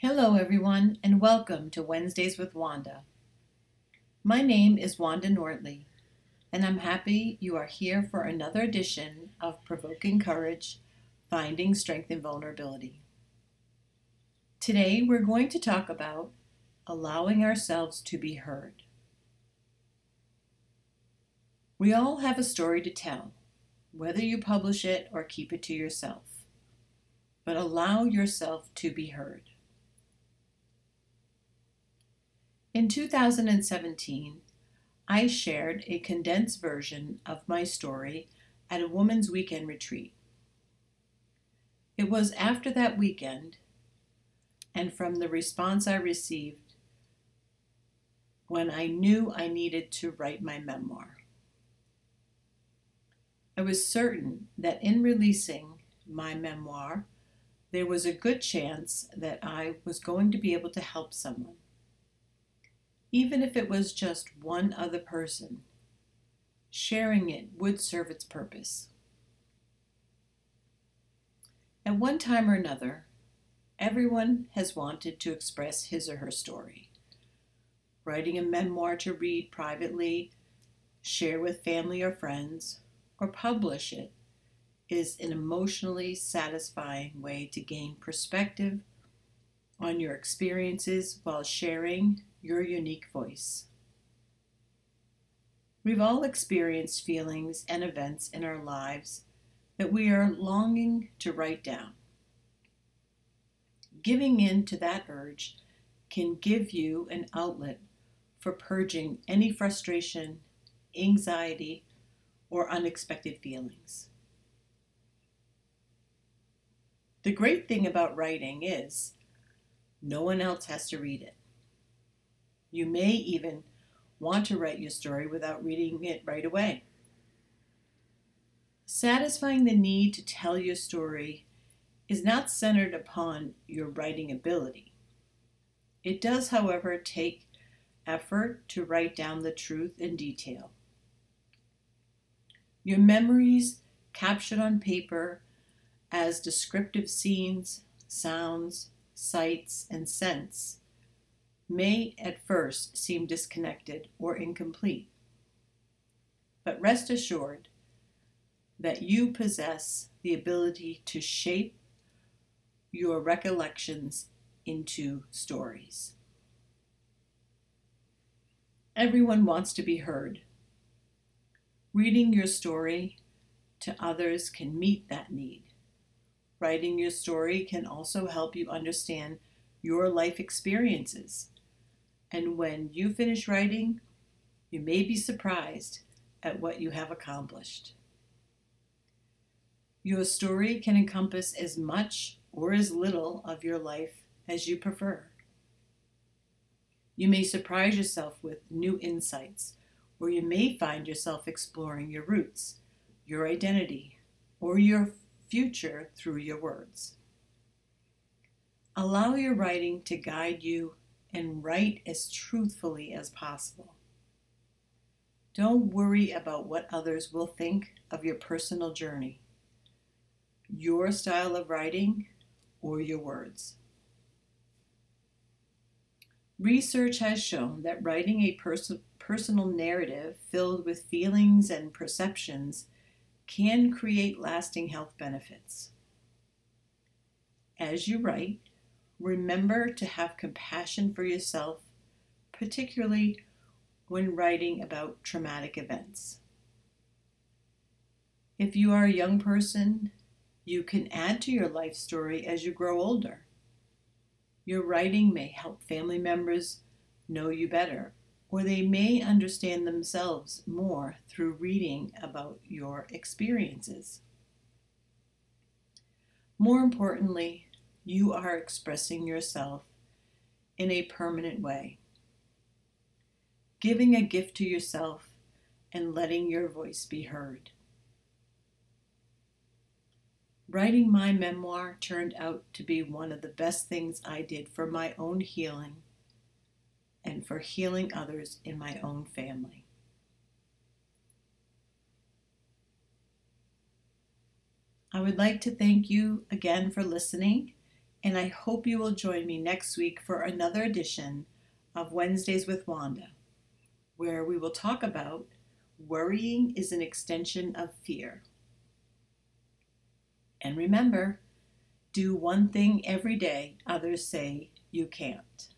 Hello, everyone, and welcome to Wednesdays with Wanda. My name is Wanda Nordley, and I'm happy you are here for another edition of Provoking Courage Finding Strength in Vulnerability. Today, we're going to talk about allowing ourselves to be heard. We all have a story to tell, whether you publish it or keep it to yourself, but allow yourself to be heard. In 2017, I shared a condensed version of my story at a Women's Weekend retreat. It was after that weekend, and from the response I received, when I knew I needed to write my memoir. I was certain that in releasing my memoir, there was a good chance that I was going to be able to help someone even if it was just one other person. Sharing it would serve its purpose. At one time or another, everyone has wanted to express his or her story. Writing a memoir to read privately, share with family or friends, or publish it is an emotionally satisfying way to gain perspective on your experiences while sharing your unique voice. We've all experienced feelings and events in our lives that we are longing to write down. Giving in to that urge can give you an outlet for purging any frustration, anxiety, or unexpected feelings. The great thing about writing is no one else has to read it. You may even want to write your story without reading it right away. Satisfying the need to tell your story is not centered upon your writing ability. It does, however, take effort to write down the truth in detail. Your memories captured on paper as descriptive scenes, sounds, sights, and scents may at first seem disconnected or incomplete. But rest assured that you possess the ability to shape your recollections into stories. Everyone wants to be heard. Reading your story to others can meet that need. Writing your story can also help you understand your life experiences and when you finish writing, you may be surprised at what you have accomplished. Your story can encompass as much or as little of your life as you prefer. You may surprise yourself with new insights, or you may find yourself exploring your roots, your identity, or your future through your words. Allow your writing to guide you and write as truthfully as possible. Don't worry about what others will think of your personal journey, your style of writing, or your words. Research has shown that writing a pers- personal narrative filled with feelings and perceptions can create lasting health benefits. As you write, Remember to have compassion for yourself, particularly when writing about traumatic events. If you are a young person, you can add to your life story as you grow older. Your writing may help family members know you better, or they may understand themselves more through reading about your experiences. More importantly, you are expressing yourself in a permanent way. Giving a gift to yourself and letting your voice be heard. Writing my memoir turned out to be one of the best things I did for my own healing and for healing others in my own family. I would like to thank you again for listening and I hope you will join me next week for another edition of Wednesdays with Wanda, where we will talk about worrying is an extension of fear. And remember, do one thing every day others say you can't.